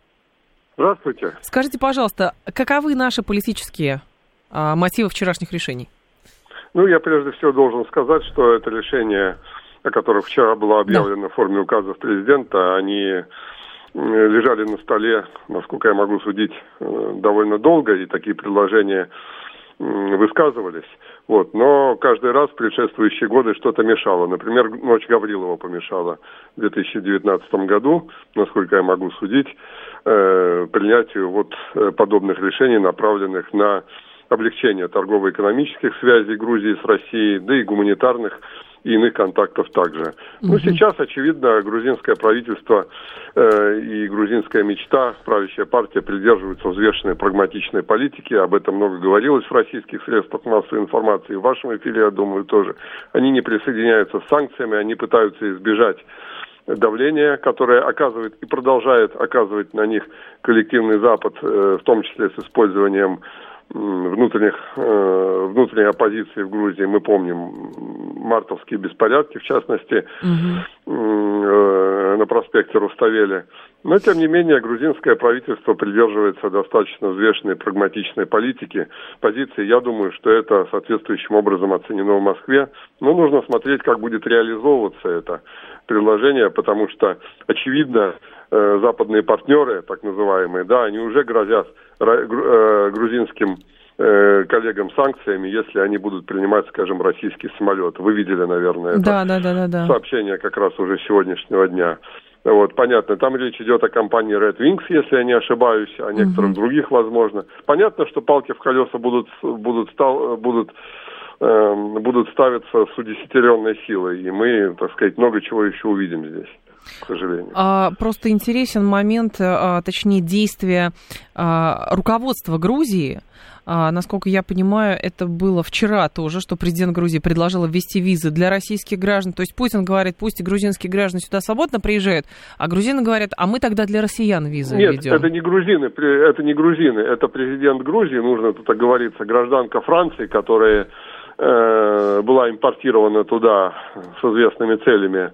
S7: Здравствуйте.
S2: Скажите, пожалуйста, каковы наши политические а, мотивы вчерашних решений?
S7: Ну, я прежде всего должен сказать, что это решение, о котором вчера было объявлено да. в форме указов президента, они лежали на столе, насколько я могу судить, э, довольно долго, и такие предложения высказывались. Вот. Но каждый раз в предшествующие годы что-то мешало. Например, ночь Гаврилова помешала в 2019 году, насколько я могу судить, э, принятию вот э, подобных решений, направленных на облегчения торгово-экономических связей Грузии с Россией, да и гуманитарных и иных контактов также. Угу. Ну, сейчас, очевидно, грузинское правительство э, и грузинская мечта, правящая партия придерживаются взвешенной прагматичной политики. Об этом много говорилось в российских средствах массовой информации. В вашем эфире, я думаю, тоже. Они не присоединяются с санкциями, они пытаются избежать давления, которое оказывает и продолжает оказывать на них коллективный Запад, э, в том числе с использованием внутренних, э, внутренней оппозиции в Грузии. Мы помним мартовские беспорядки, в частности, угу. на проспекте Руставели. Но, тем не менее, грузинское правительство придерживается достаточно взвешенной прагматичной политики, позиции. Я думаю, что это соответствующим образом оценено в Москве. Но нужно смотреть, как будет реализовываться это предложение, потому что, очевидно, э, западные партнеры, так называемые, да, они уже грозят э, грузинским э, коллегам санкциями, если они будут принимать, скажем, российский самолет. Вы видели, наверное,
S2: да, это да, да, да,
S7: сообщение как раз уже сегодняшнего дня. Вот, понятно. Там речь идет о компании Red Wings, если я не ошибаюсь, о некоторых угу. других, возможно. Понятно, что палки в колеса будут, будут, стал, будут, э, будут ставиться с удесятеренной силой, и мы, так сказать, много чего еще увидим здесь к сожалению.
S2: А, просто интересен момент, а, точнее, действия а, руководства Грузии. А, насколько я понимаю, это было вчера тоже, что президент Грузии предложил ввести визы для российских граждан. То есть Путин говорит, пусть и грузинские граждане сюда свободно приезжают, а грузины говорят, а мы тогда для россиян визы
S7: Нет,
S2: ведем.
S7: это не грузины, это не грузины, это президент Грузии, нужно тут оговориться, гражданка Франции, которая э, была импортирована туда с известными целями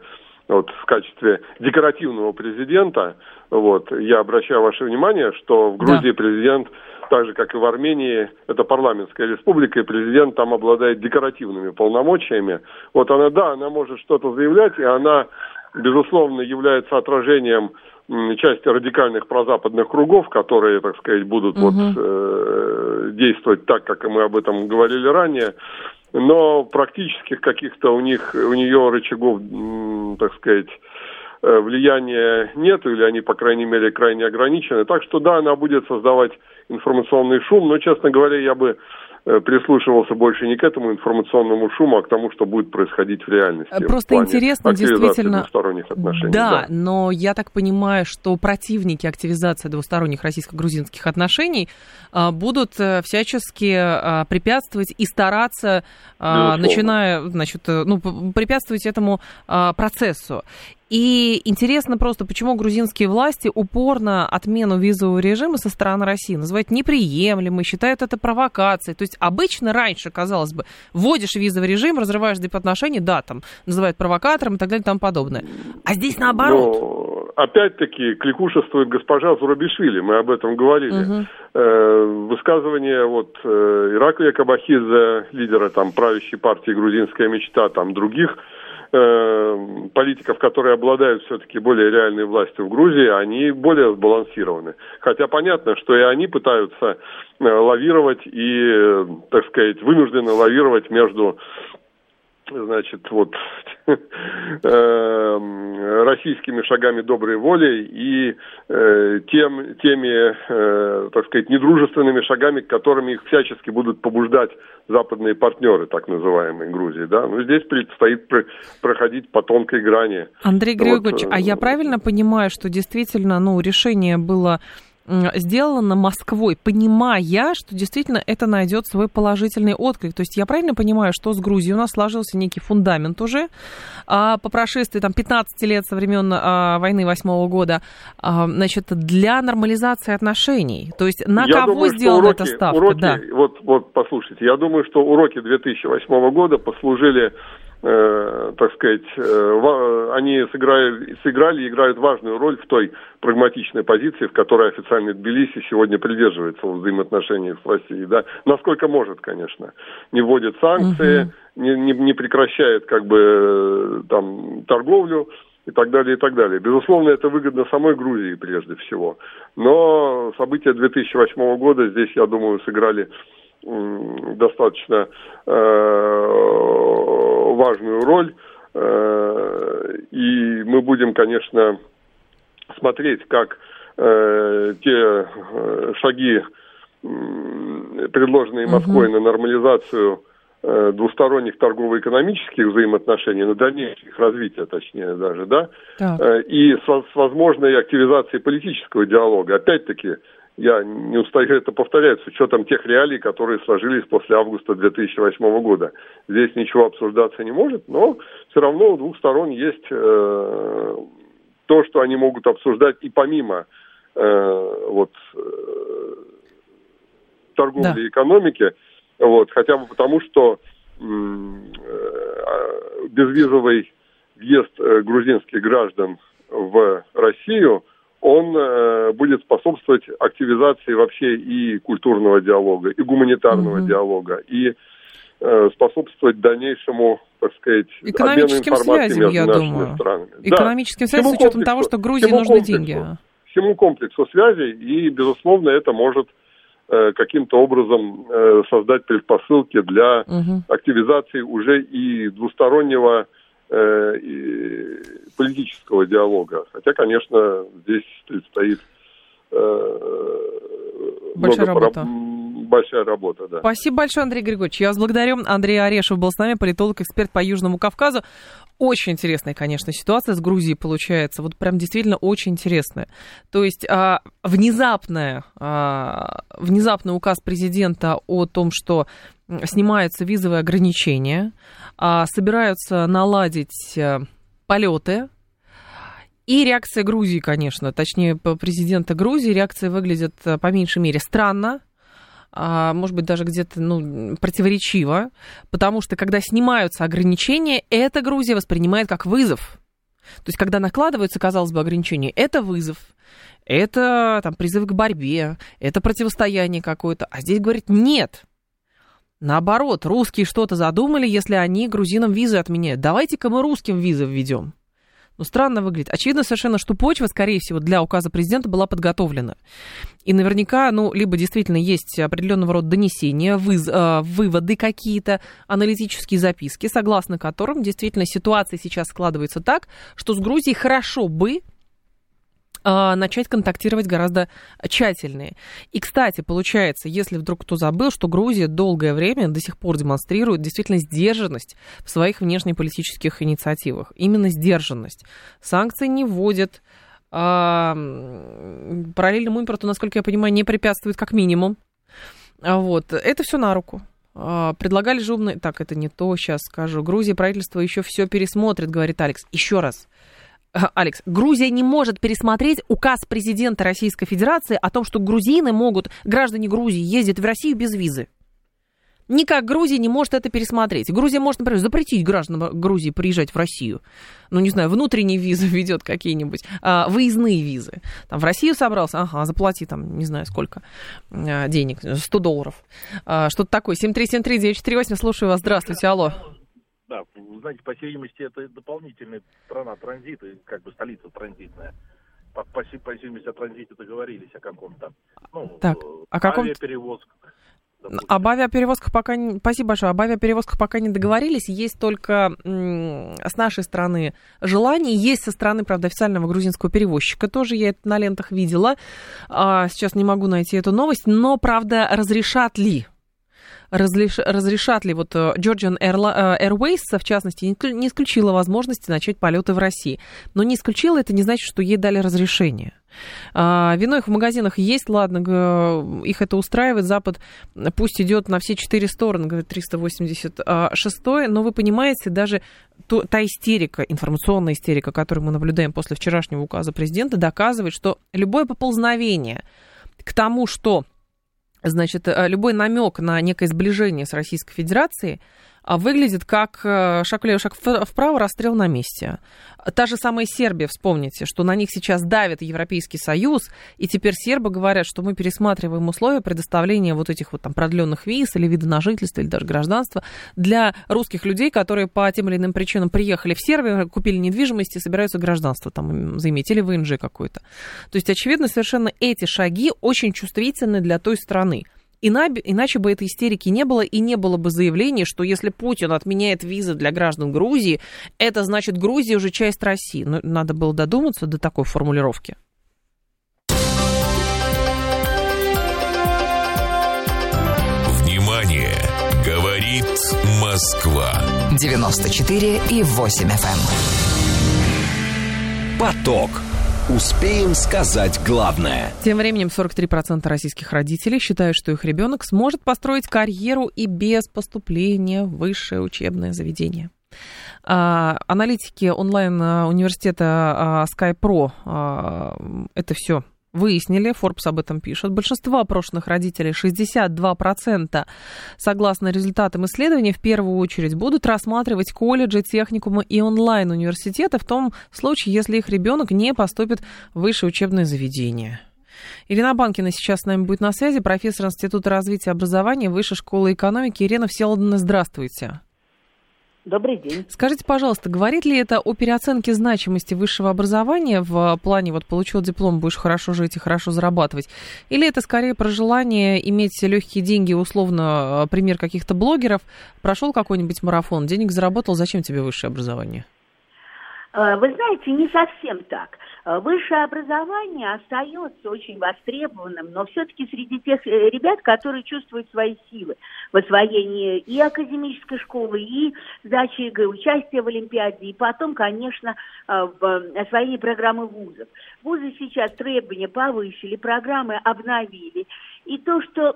S7: вот, в качестве декоративного президента, вот, я обращаю ваше внимание, что в Грузии да. президент, так же как и в Армении, это парламентская республика, и президент там обладает декоративными полномочиями. Вот она, да, она может что-то заявлять, и она, безусловно, является отражением части радикальных прозападных кругов, которые, так сказать, будут угу. вот, э, действовать так, как мы об этом говорили ранее но практических каких-то у них, у нее рычагов, так сказать, э, влияния нет, или они, по крайней мере, крайне ограничены. Так что да, она будет создавать информационный шум, но, честно говоря, я бы прислушивался больше не к этому информационному шуму, а к тому, что будет происходить в реальности.
S2: Просто в интересно, действительно.
S7: Двусторонних отношений.
S2: Да, да, но я так понимаю, что противники активизации двусторонних российско-грузинских отношений а, будут э, всячески препятствовать и стараться, а, начиная, значит, э, ну, препятствовать этому процессу. И интересно просто, почему грузинские власти упорно отмену визового режима со стороны России называют неприемлемой, считают это провокацией. То есть обычно раньше, казалось бы, вводишь визовый режим, разрываешь дипотношения, да, там называют провокатором и так далее и тому подобное. А здесь наоборот.
S7: Но, опять-таки, кликушествует госпожа Зурабишвили, мы об этом говорили. Угу. Высказывание вот э, Ираклия Кабахидзе, лидера там правящей партии «Грузинская мечта», там других Э, политиков, которые обладают все-таки более реальной властью в Грузии, они более сбалансированы. Хотя понятно, что и они пытаются э, лавировать и, э, так сказать, вынуждены лавировать между значит, вот э, российскими шагами доброй воли и э, тем, теми, э, так сказать, недружественными шагами, которыми их всячески будут побуждать западные партнеры, так называемые Грузии, да. Но здесь предстоит проходить по тонкой грани.
S2: Андрей Григорьевич, вот, а я правильно понимаю, что действительно, ну, решение было сделано Москвой, понимая, что действительно это найдет свой положительный отклик. То есть я правильно понимаю, что с Грузией у нас сложился некий фундамент уже а по прошествии там, 15 лет со времен а, войны 8 года, а, значит, для нормализации отношений. То есть на я кого думаю, сделана уроки, эта ставка?
S7: Уроки, да. вот, вот послушайте, я думаю, что уроки 2008 года послужили э, так сказать, э, они сыграли, сыграли и играют важную роль в той прагматичной позиции, в которой официальный Тбилиси сегодня придерживается в взаимоотношениях с Россией. Да? Насколько может, конечно. Не вводит санкции, угу. не, не, не прекращает как бы там торговлю и так далее, и так далее. Безусловно, это выгодно самой Грузии прежде всего. Но события 2008 года здесь, я думаю, сыграли достаточно э, важную роль. Э, и мы будем, конечно, смотреть, как э, те шаги предложенные Москвой угу. на нормализацию двусторонних торгово-экономических взаимоотношений, на дальнейшее их развитие, точнее даже, да, э, и с, с возможной активизацией политического диалога. Опять-таки, я не устаю это повторять, с учетом тех реалий, которые сложились после августа 2008 года. Здесь ничего обсуждаться не может, но все равно у двух сторон есть э, то, что они могут обсуждать и помимо э, вот, э, торговли да. и экономики, вот, хотя бы потому, что э, безвизовый въезд э, грузинских граждан в Россию – он э, будет способствовать активизации вообще и культурного диалога, и гуманитарного mm-hmm. диалога, и э, способствовать дальнейшему, так сказать,
S2: экономическим связям, я думаю. Странами. Экономическим да. связям с учетом того, что Грузии нужны комплексу, деньги.
S7: Всему комплексу связей, и, безусловно, это может э, каким-то образом э, создать предпосылки для угу. активизации уже и двустороннего Э, политического диалога. Хотя, конечно, здесь предстоит
S2: э, большая работа.
S7: Большая работа, да.
S2: Спасибо большое, Андрей Григорьевич. Я вас благодарю. Андрей Орешев был с нами, политолог, эксперт по Южному Кавказу. Очень интересная, конечно, ситуация с Грузией получается. Вот прям действительно очень интересная. То есть а, внезапная, а, внезапный указ президента о том, что снимаются визовые ограничения, а, собираются наладить э, полеты. И реакция Грузии, конечно, точнее, президента Грузии, реакция выглядит э, по меньшей мере странно, может быть, даже где-то ну, противоречиво, потому что когда снимаются ограничения, это Грузия воспринимает как вызов. То есть, когда накладываются, казалось бы, ограничения, это вызов, это там, призыв к борьбе, это противостояние какое-то. А здесь говорит, нет, Наоборот, русские что-то задумали, если они грузинам визы отменяют. Давайте-ка мы русским визы введем. Ну, странно выглядит. Очевидно совершенно, что почва, скорее всего, для указа президента была подготовлена. И наверняка, ну, либо действительно есть определенного рода донесения, выз, э, выводы какие-то, аналитические записки, согласно которым действительно ситуация сейчас складывается так, что с Грузией хорошо бы а, начать контактировать гораздо тщательнее. И, кстати, получается, если вдруг кто забыл, что Грузия долгое время до сих пор демонстрирует действительно сдержанность в своих внешнеполитических инициативах. Именно сдержанность. Санкции не вводят, а, параллельному импорту, насколько я понимаю, не препятствует как минимум. А вот. Это все на руку. Предлагали же умные... Так, это не то, сейчас скажу. Грузия правительство еще все пересмотрит, говорит Алекс. Еще раз. Алекс, Грузия не может пересмотреть указ президента Российской Федерации о том, что грузины могут, граждане Грузии, ездить в Россию без визы. Никак Грузия не может это пересмотреть. Грузия может, например, запретить гражданам Грузии приезжать в Россию. Ну, не знаю, внутренние визы ведет какие-нибудь, а, выездные визы. Там в Россию собрался, ага, заплати там, не знаю, сколько а, денег, 100 долларов. А, что-то такое. 7373948, слушаю вас, здравствуйте, алло
S8: да, знаете, по всей видимости, это дополнительная страна транзита, как бы столица транзитная. По, по, по всей видимости, о транзите договорились о каком-то, ну,
S2: так, о каком
S8: авиаперевозках.
S2: Об авиаперевозках пока не... Спасибо большое. Об авиаперевозках пока не договорились. Есть только с нашей стороны желание. Есть со стороны, правда, официального грузинского перевозчика. Тоже я это на лентах видела. А, сейчас не могу найти эту новость. Но, правда, разрешат ли разреш, разрешат ли вот э, Georgian э, Airways, в частности, не исключила возможности начать полеты в России. Но не исключила, это не значит, что ей дали разрешение. А, вино их в магазинах есть, ладно, их это устраивает. Запад пусть идет на все четыре стороны, говорит 386 но вы понимаете, даже та истерика, информационная истерика, которую мы наблюдаем после вчерашнего указа президента, доказывает, что любое поползновение к тому, что значит, э, любой намек на некое сближение с Российской Федерацией выглядит как э, шаг влево, шаг вправо, расстрел на месте. Та же самая Сербия, вспомните, что на них сейчас давит Европейский Союз, и теперь сербы говорят, что мы пересматриваем условия предоставления вот этих вот там продленных виз или вида на жительство, или даже гражданства для русских людей, которые по тем или иным причинам приехали в Сербию, купили недвижимость и собираются гражданство там заиметь, или ВНЖ какой-то. То есть, очевидно, совершенно эти шаги очень чувствительны для той страны. Иначе бы этой истерики не было и не было бы заявления, что если Путин отменяет визы для граждан Грузии, это значит Грузия уже часть России. Но надо было додуматься до такой формулировки.
S1: Говорит Москва.
S9: 94 и 8 FM.
S1: Эм. Поток. Успеем сказать главное.
S2: Тем временем 43% российских родителей считают, что их ребенок сможет построить карьеру и без поступления в высшее учебное заведение. А, аналитики онлайн-университета а, SkyPro а, это все выяснили, Forbes об этом пишет, большинство опрошенных родителей, 62%, согласно результатам исследований, в первую очередь будут рассматривать колледжи, техникумы и онлайн-университеты в том случае, если их ребенок не поступит в высшее учебное заведение. Ирина Банкина сейчас с нами будет на связи, профессор Института развития образования Высшей школы экономики. Ирина Всеволодовна, здравствуйте.
S10: Добрый день.
S2: Скажите, пожалуйста, говорит ли это о переоценке значимости высшего образования в плане вот получил диплом, будешь хорошо жить и хорошо зарабатывать? Или это скорее про желание иметь легкие деньги, условно, пример каких-то блогеров, прошел какой-нибудь марафон, денег заработал, зачем тебе высшее образование?
S10: Э, вы знаете, не совсем так. Э, высшее образование остается очень востребованным, но все-таки среди тех э, ребят, которые чувствуют свои силы в освоении и академической школы, и сдачи ЕГЭ, участия в Олимпиаде, и потом, конечно, в освоении программы вузов. Вузы сейчас требования повысили, программы обновили, и то, что,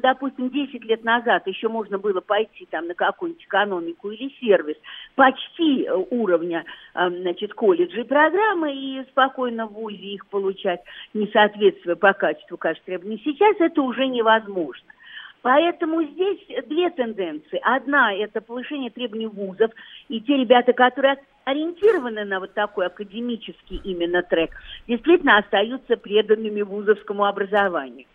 S10: допустим, 10 лет назад еще можно было пойти там на какую-нибудь экономику или сервис почти э, уровня, э, значит, колледжа и программы и спокойно в ВУЗе их получать, не соответствуя по качеству каждой требований, сейчас это уже невозможно. Поэтому здесь две тенденции. Одна – это повышение требований вузов, и те ребята, которые ориентированы на вот такой академический именно трек, действительно остаются преданными вузовскому образованию.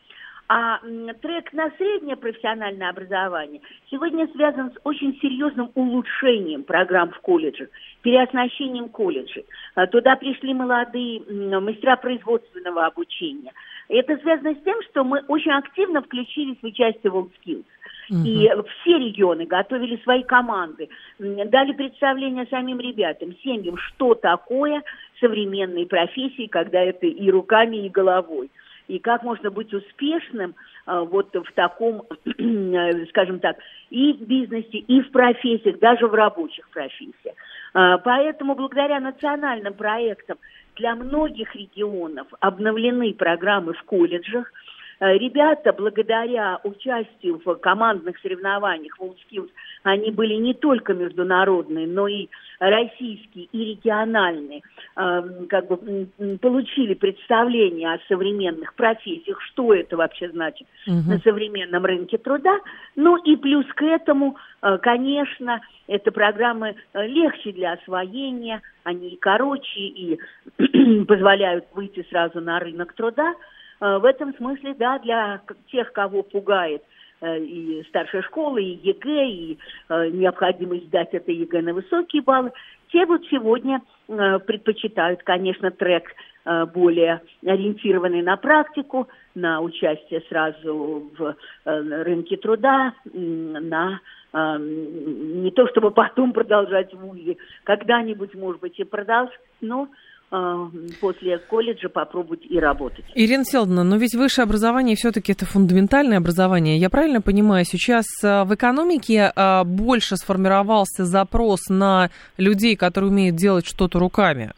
S10: А трек на среднее профессиональное образование сегодня связан с очень серьезным улучшением программ в колледжах, переоснащением колледжей. А, туда пришли молодые мастера производственного обучения. Это связано с тем, что мы очень активно включились в участие в WorldSkills. И все регионы готовили свои команды, дали представление самим ребятам, семьям, что такое современные профессии, когда это и руками, и головой и как можно быть успешным а, вот в таком, скажем так, и в бизнесе, и в профессиях, даже в рабочих профессиях. А, поэтому благодаря национальным проектам для многих регионов обновлены программы в колледжах, Э, ребята, благодаря участию в командных соревнованиях WorldSkills, они были не только международные, но и российские и региональные, эм, как бы получили представление о современных профессиях, что это вообще значит угу. на современном рынке труда. Ну и плюс к этому, э, конечно, это программы э, легче для освоения, они короче и позволяют выйти сразу на рынок труда. Э, в этом смысле, да, для тех, кого пугает э, и старшая школа, и ЕГЭ, и э, необходимость сдать это ЕГЭ на высокие баллы, те вот сегодня предпочитают, конечно, трек более ориентированный на практику, на участие сразу в рынке труда, на не то чтобы потом продолжать в ВУЗе, когда-нибудь, может быть, и продолжать, но после колледжа попробовать и работать.
S2: Ирина Селдовна, но ведь высшее образование все-таки это фундаментальное образование. Я правильно понимаю, сейчас а, в экономике а, больше сформировался запрос на людей, которые умеют делать что-то руками?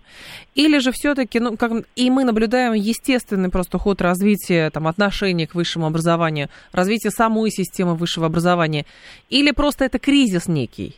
S2: Или же все-таки, ну, как, и мы наблюдаем естественный просто ход развития там, отношений к высшему образованию, развития самой системы высшего образования? Или просто это кризис некий?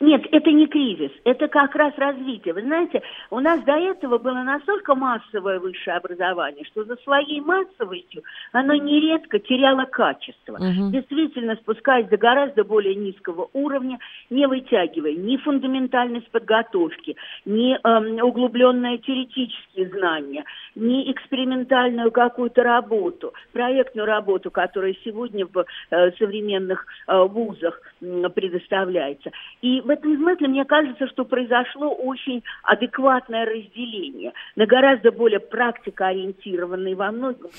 S10: Нет, это не кризис, это как раз развитие. Вы знаете, у нас до этого было настолько массовое высшее образование, что за своей массовостью оно нередко теряло качество. Угу. Действительно, спускаясь до гораздо более низкого уровня, не вытягивая ни фундаментальность подготовки, ни э, углубленные теоретические знания, ни экспериментальную какую-то работу, проектную работу, которая сегодня в э, современных э, вузах э, предоставляется. И в этом смысле мне кажется, что произошло очень адекватное разделение на гораздо более практикоориентированные во многом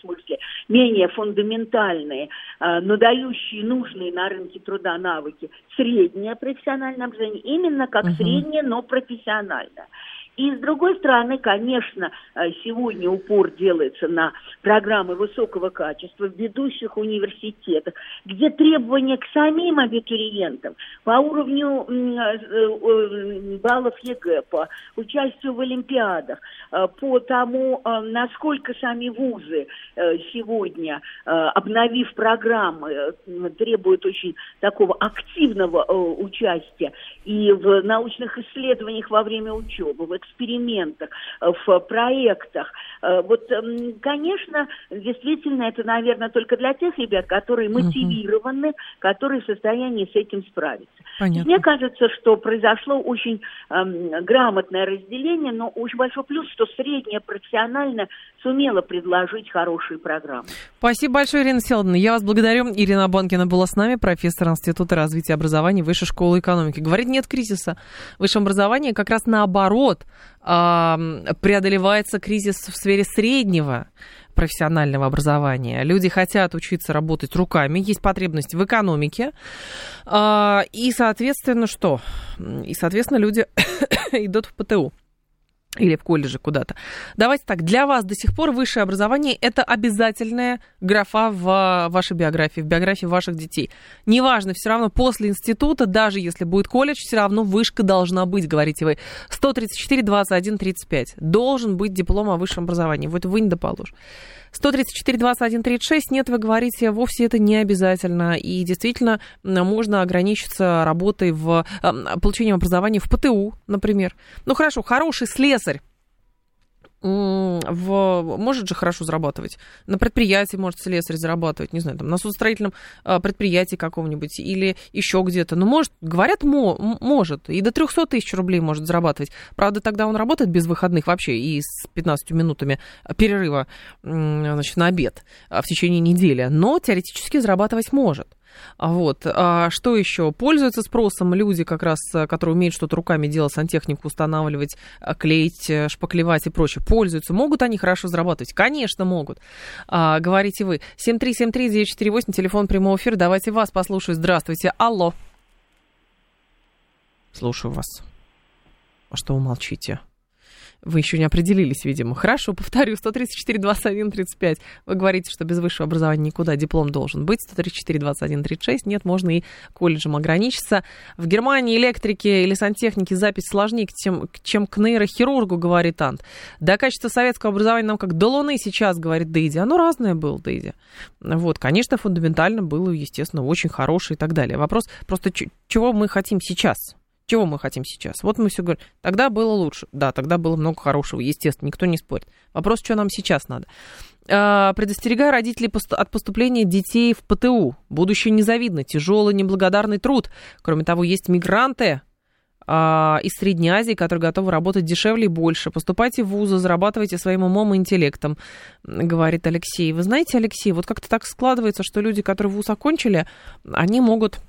S10: смысле, менее фундаментальные, э, но дающие нужные на рынке труда навыки, среднее профессиональное образование, именно как угу. среднее, но профессиональное. И с другой стороны, конечно, э, сегодня упор делается на программы высокого качества в ведущих университетах, где требования к самим абитуриентам по уровню э, э, баллов ЕГЭ, по участию в олимпиадах, по тому, насколько сами вузы сегодня, обновив программы, требуют очень такого активного участия и в научных исследованиях во время учебы, в экспериментах, э, в проектах. Э, вот, эм, конечно, действительно, это, наверное, только для тех ребят, которые мотивированы, которые в состоянии с этим справиться. Понятно. Мне кажется, что произошло очень эм, грамотное разделение, но очень большой плюс, что средняя профессионально сумела предложить хорошие программы.
S2: Спасибо большое, Ирина Селдовна. Я вас благодарю. Ирина Банкина была с нами, профессор Института развития образования Высшей школы экономики. Говорит, нет кризиса в высшем образовании, как раз наоборот преодолевается кризис в сфере среднего профессионального образования. Люди хотят учиться работать руками, есть потребность в экономике. А, и, соответственно, что? И, соответственно, люди идут в ПТУ или в колледже куда-то. Давайте так, для вас до сих пор высшее образование – это обязательная графа в вашей биографии, в биографии ваших детей. Неважно, все равно после института, даже если будет колледж, все равно вышка должна быть, говорите вы. 134, 21, 35. Должен быть диплом о высшем образовании. Вот вы не доположь. 134, 21, 36. Нет, вы говорите, вовсе это не обязательно. И действительно, можно ограничиться работой в получением образования в ПТУ, например. Ну хорошо, хороший слесарь в, может же хорошо зарабатывать. На предприятии может слесарь зарабатывать, не знаю, там, на судостроительном а, предприятии каком-нибудь или еще где-то. Но может, говорят, мо, может. И до 300 тысяч рублей может зарабатывать. Правда, тогда он работает без выходных вообще и с 15 минутами перерыва значит, на обед а, в течение недели. Но теоретически зарабатывать может. Вот. А что еще? Пользуются спросом люди, как раз, э, которые умеют что-то руками делать, сантехнику устанавливать, э, клеить, э, шпаклевать и прочее. Пользуются. Могут они хорошо зарабатывать? Конечно, могут. А, говорите вы. 7373948, телефон прямого эфира. Давайте вас послушаю. Здравствуйте. Алло. Слушаю вас. А что вы молчите? Вы еще не определились, видимо. Хорошо, повторю, 134, 21, 35. Вы говорите, что без высшего образования никуда диплом должен быть. 134, 21, 36. Нет, можно и колледжем ограничиться. В Германии электрики или сантехники запись сложнее, чем, чем к нейрохирургу, говорит Ант. Да, качество советского образования нам как до Луны сейчас, говорит Дейди. Оно разное было, Дейди. Вот, конечно, фундаментально было, естественно, очень хорошее и так далее. Вопрос просто, чего мы хотим сейчас? Чего мы хотим сейчас? Вот мы все говорим, тогда было лучше. Да, тогда было много хорошего, естественно, никто не спорит. Вопрос, что нам сейчас надо. А, предостерегаю родителей от поступления детей в ПТУ. Будущее незавидно, тяжелый, неблагодарный труд. Кроме того, есть мигранты, а, из Средней Азии, которые готовы работать дешевле и больше. Поступайте в вузы, зарабатывайте своим умом и интеллектом, говорит Алексей. Вы знаете, Алексей, вот как-то так складывается, что люди, которые вуз окончили, они могут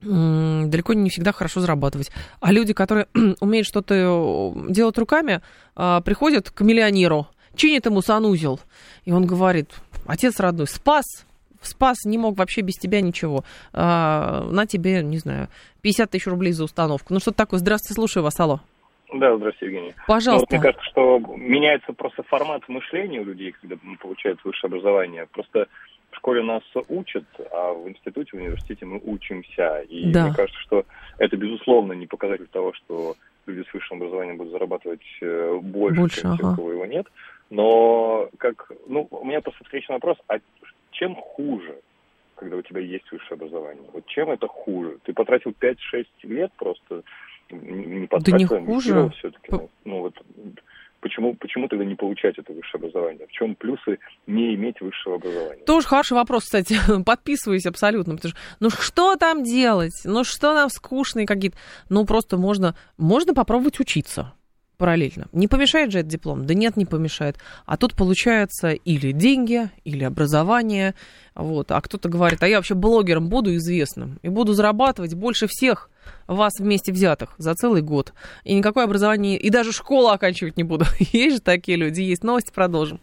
S2: далеко не всегда хорошо зарабатывать. А люди, которые умеют что-то э, делать руками, а, приходят к миллионеру, чинит ему санузел, и он говорит, отец родной, спас, спас, не мог вообще без тебя ничего. А, на тебе, не знаю, 50 тысяч рублей за установку. Ну что такое? Здравствуйте, слушаю вас, алло.
S5: Да, здравствуйте, Евгений.
S2: Пожалуйста.
S5: Ну, вот мне кажется, что меняется просто формат мышления у людей, когда получают высшее образование. Просто в школе нас учат, а в институте, в университете мы учимся. И да. мне кажется, что это, безусловно, не показатель того, что люди с высшим образованием будут зарабатывать э, больше, больше чем ага. те, у кого его нет. Но как, ну, у меня просто встречный вопрос, а чем хуже, когда у тебя есть высшее образование? Вот чем это хуже? Ты потратил 5-6 лет просто,
S2: не потратил, да не хуже.
S5: все-таки. Ну, ну вот Почему, почему тогда не получать это высшее образование? В чем плюсы не иметь высшего образования?
S2: Тоже хороший вопрос, кстати. Подписываюсь абсолютно. Потому что, ну что там делать? Ну что нам скучные какие-то? Ну просто можно, можно попробовать учиться параллельно. Не помешает же этот диплом? Да нет, не помешает. А тут получается или деньги, или образование. Вот. А кто-то говорит, а я вообще блогером буду известным и буду зарабатывать больше всех вас вместе взятых за целый год. И никакое образование, и даже школу оканчивать не буду. Есть же такие люди, есть. Новости продолжим.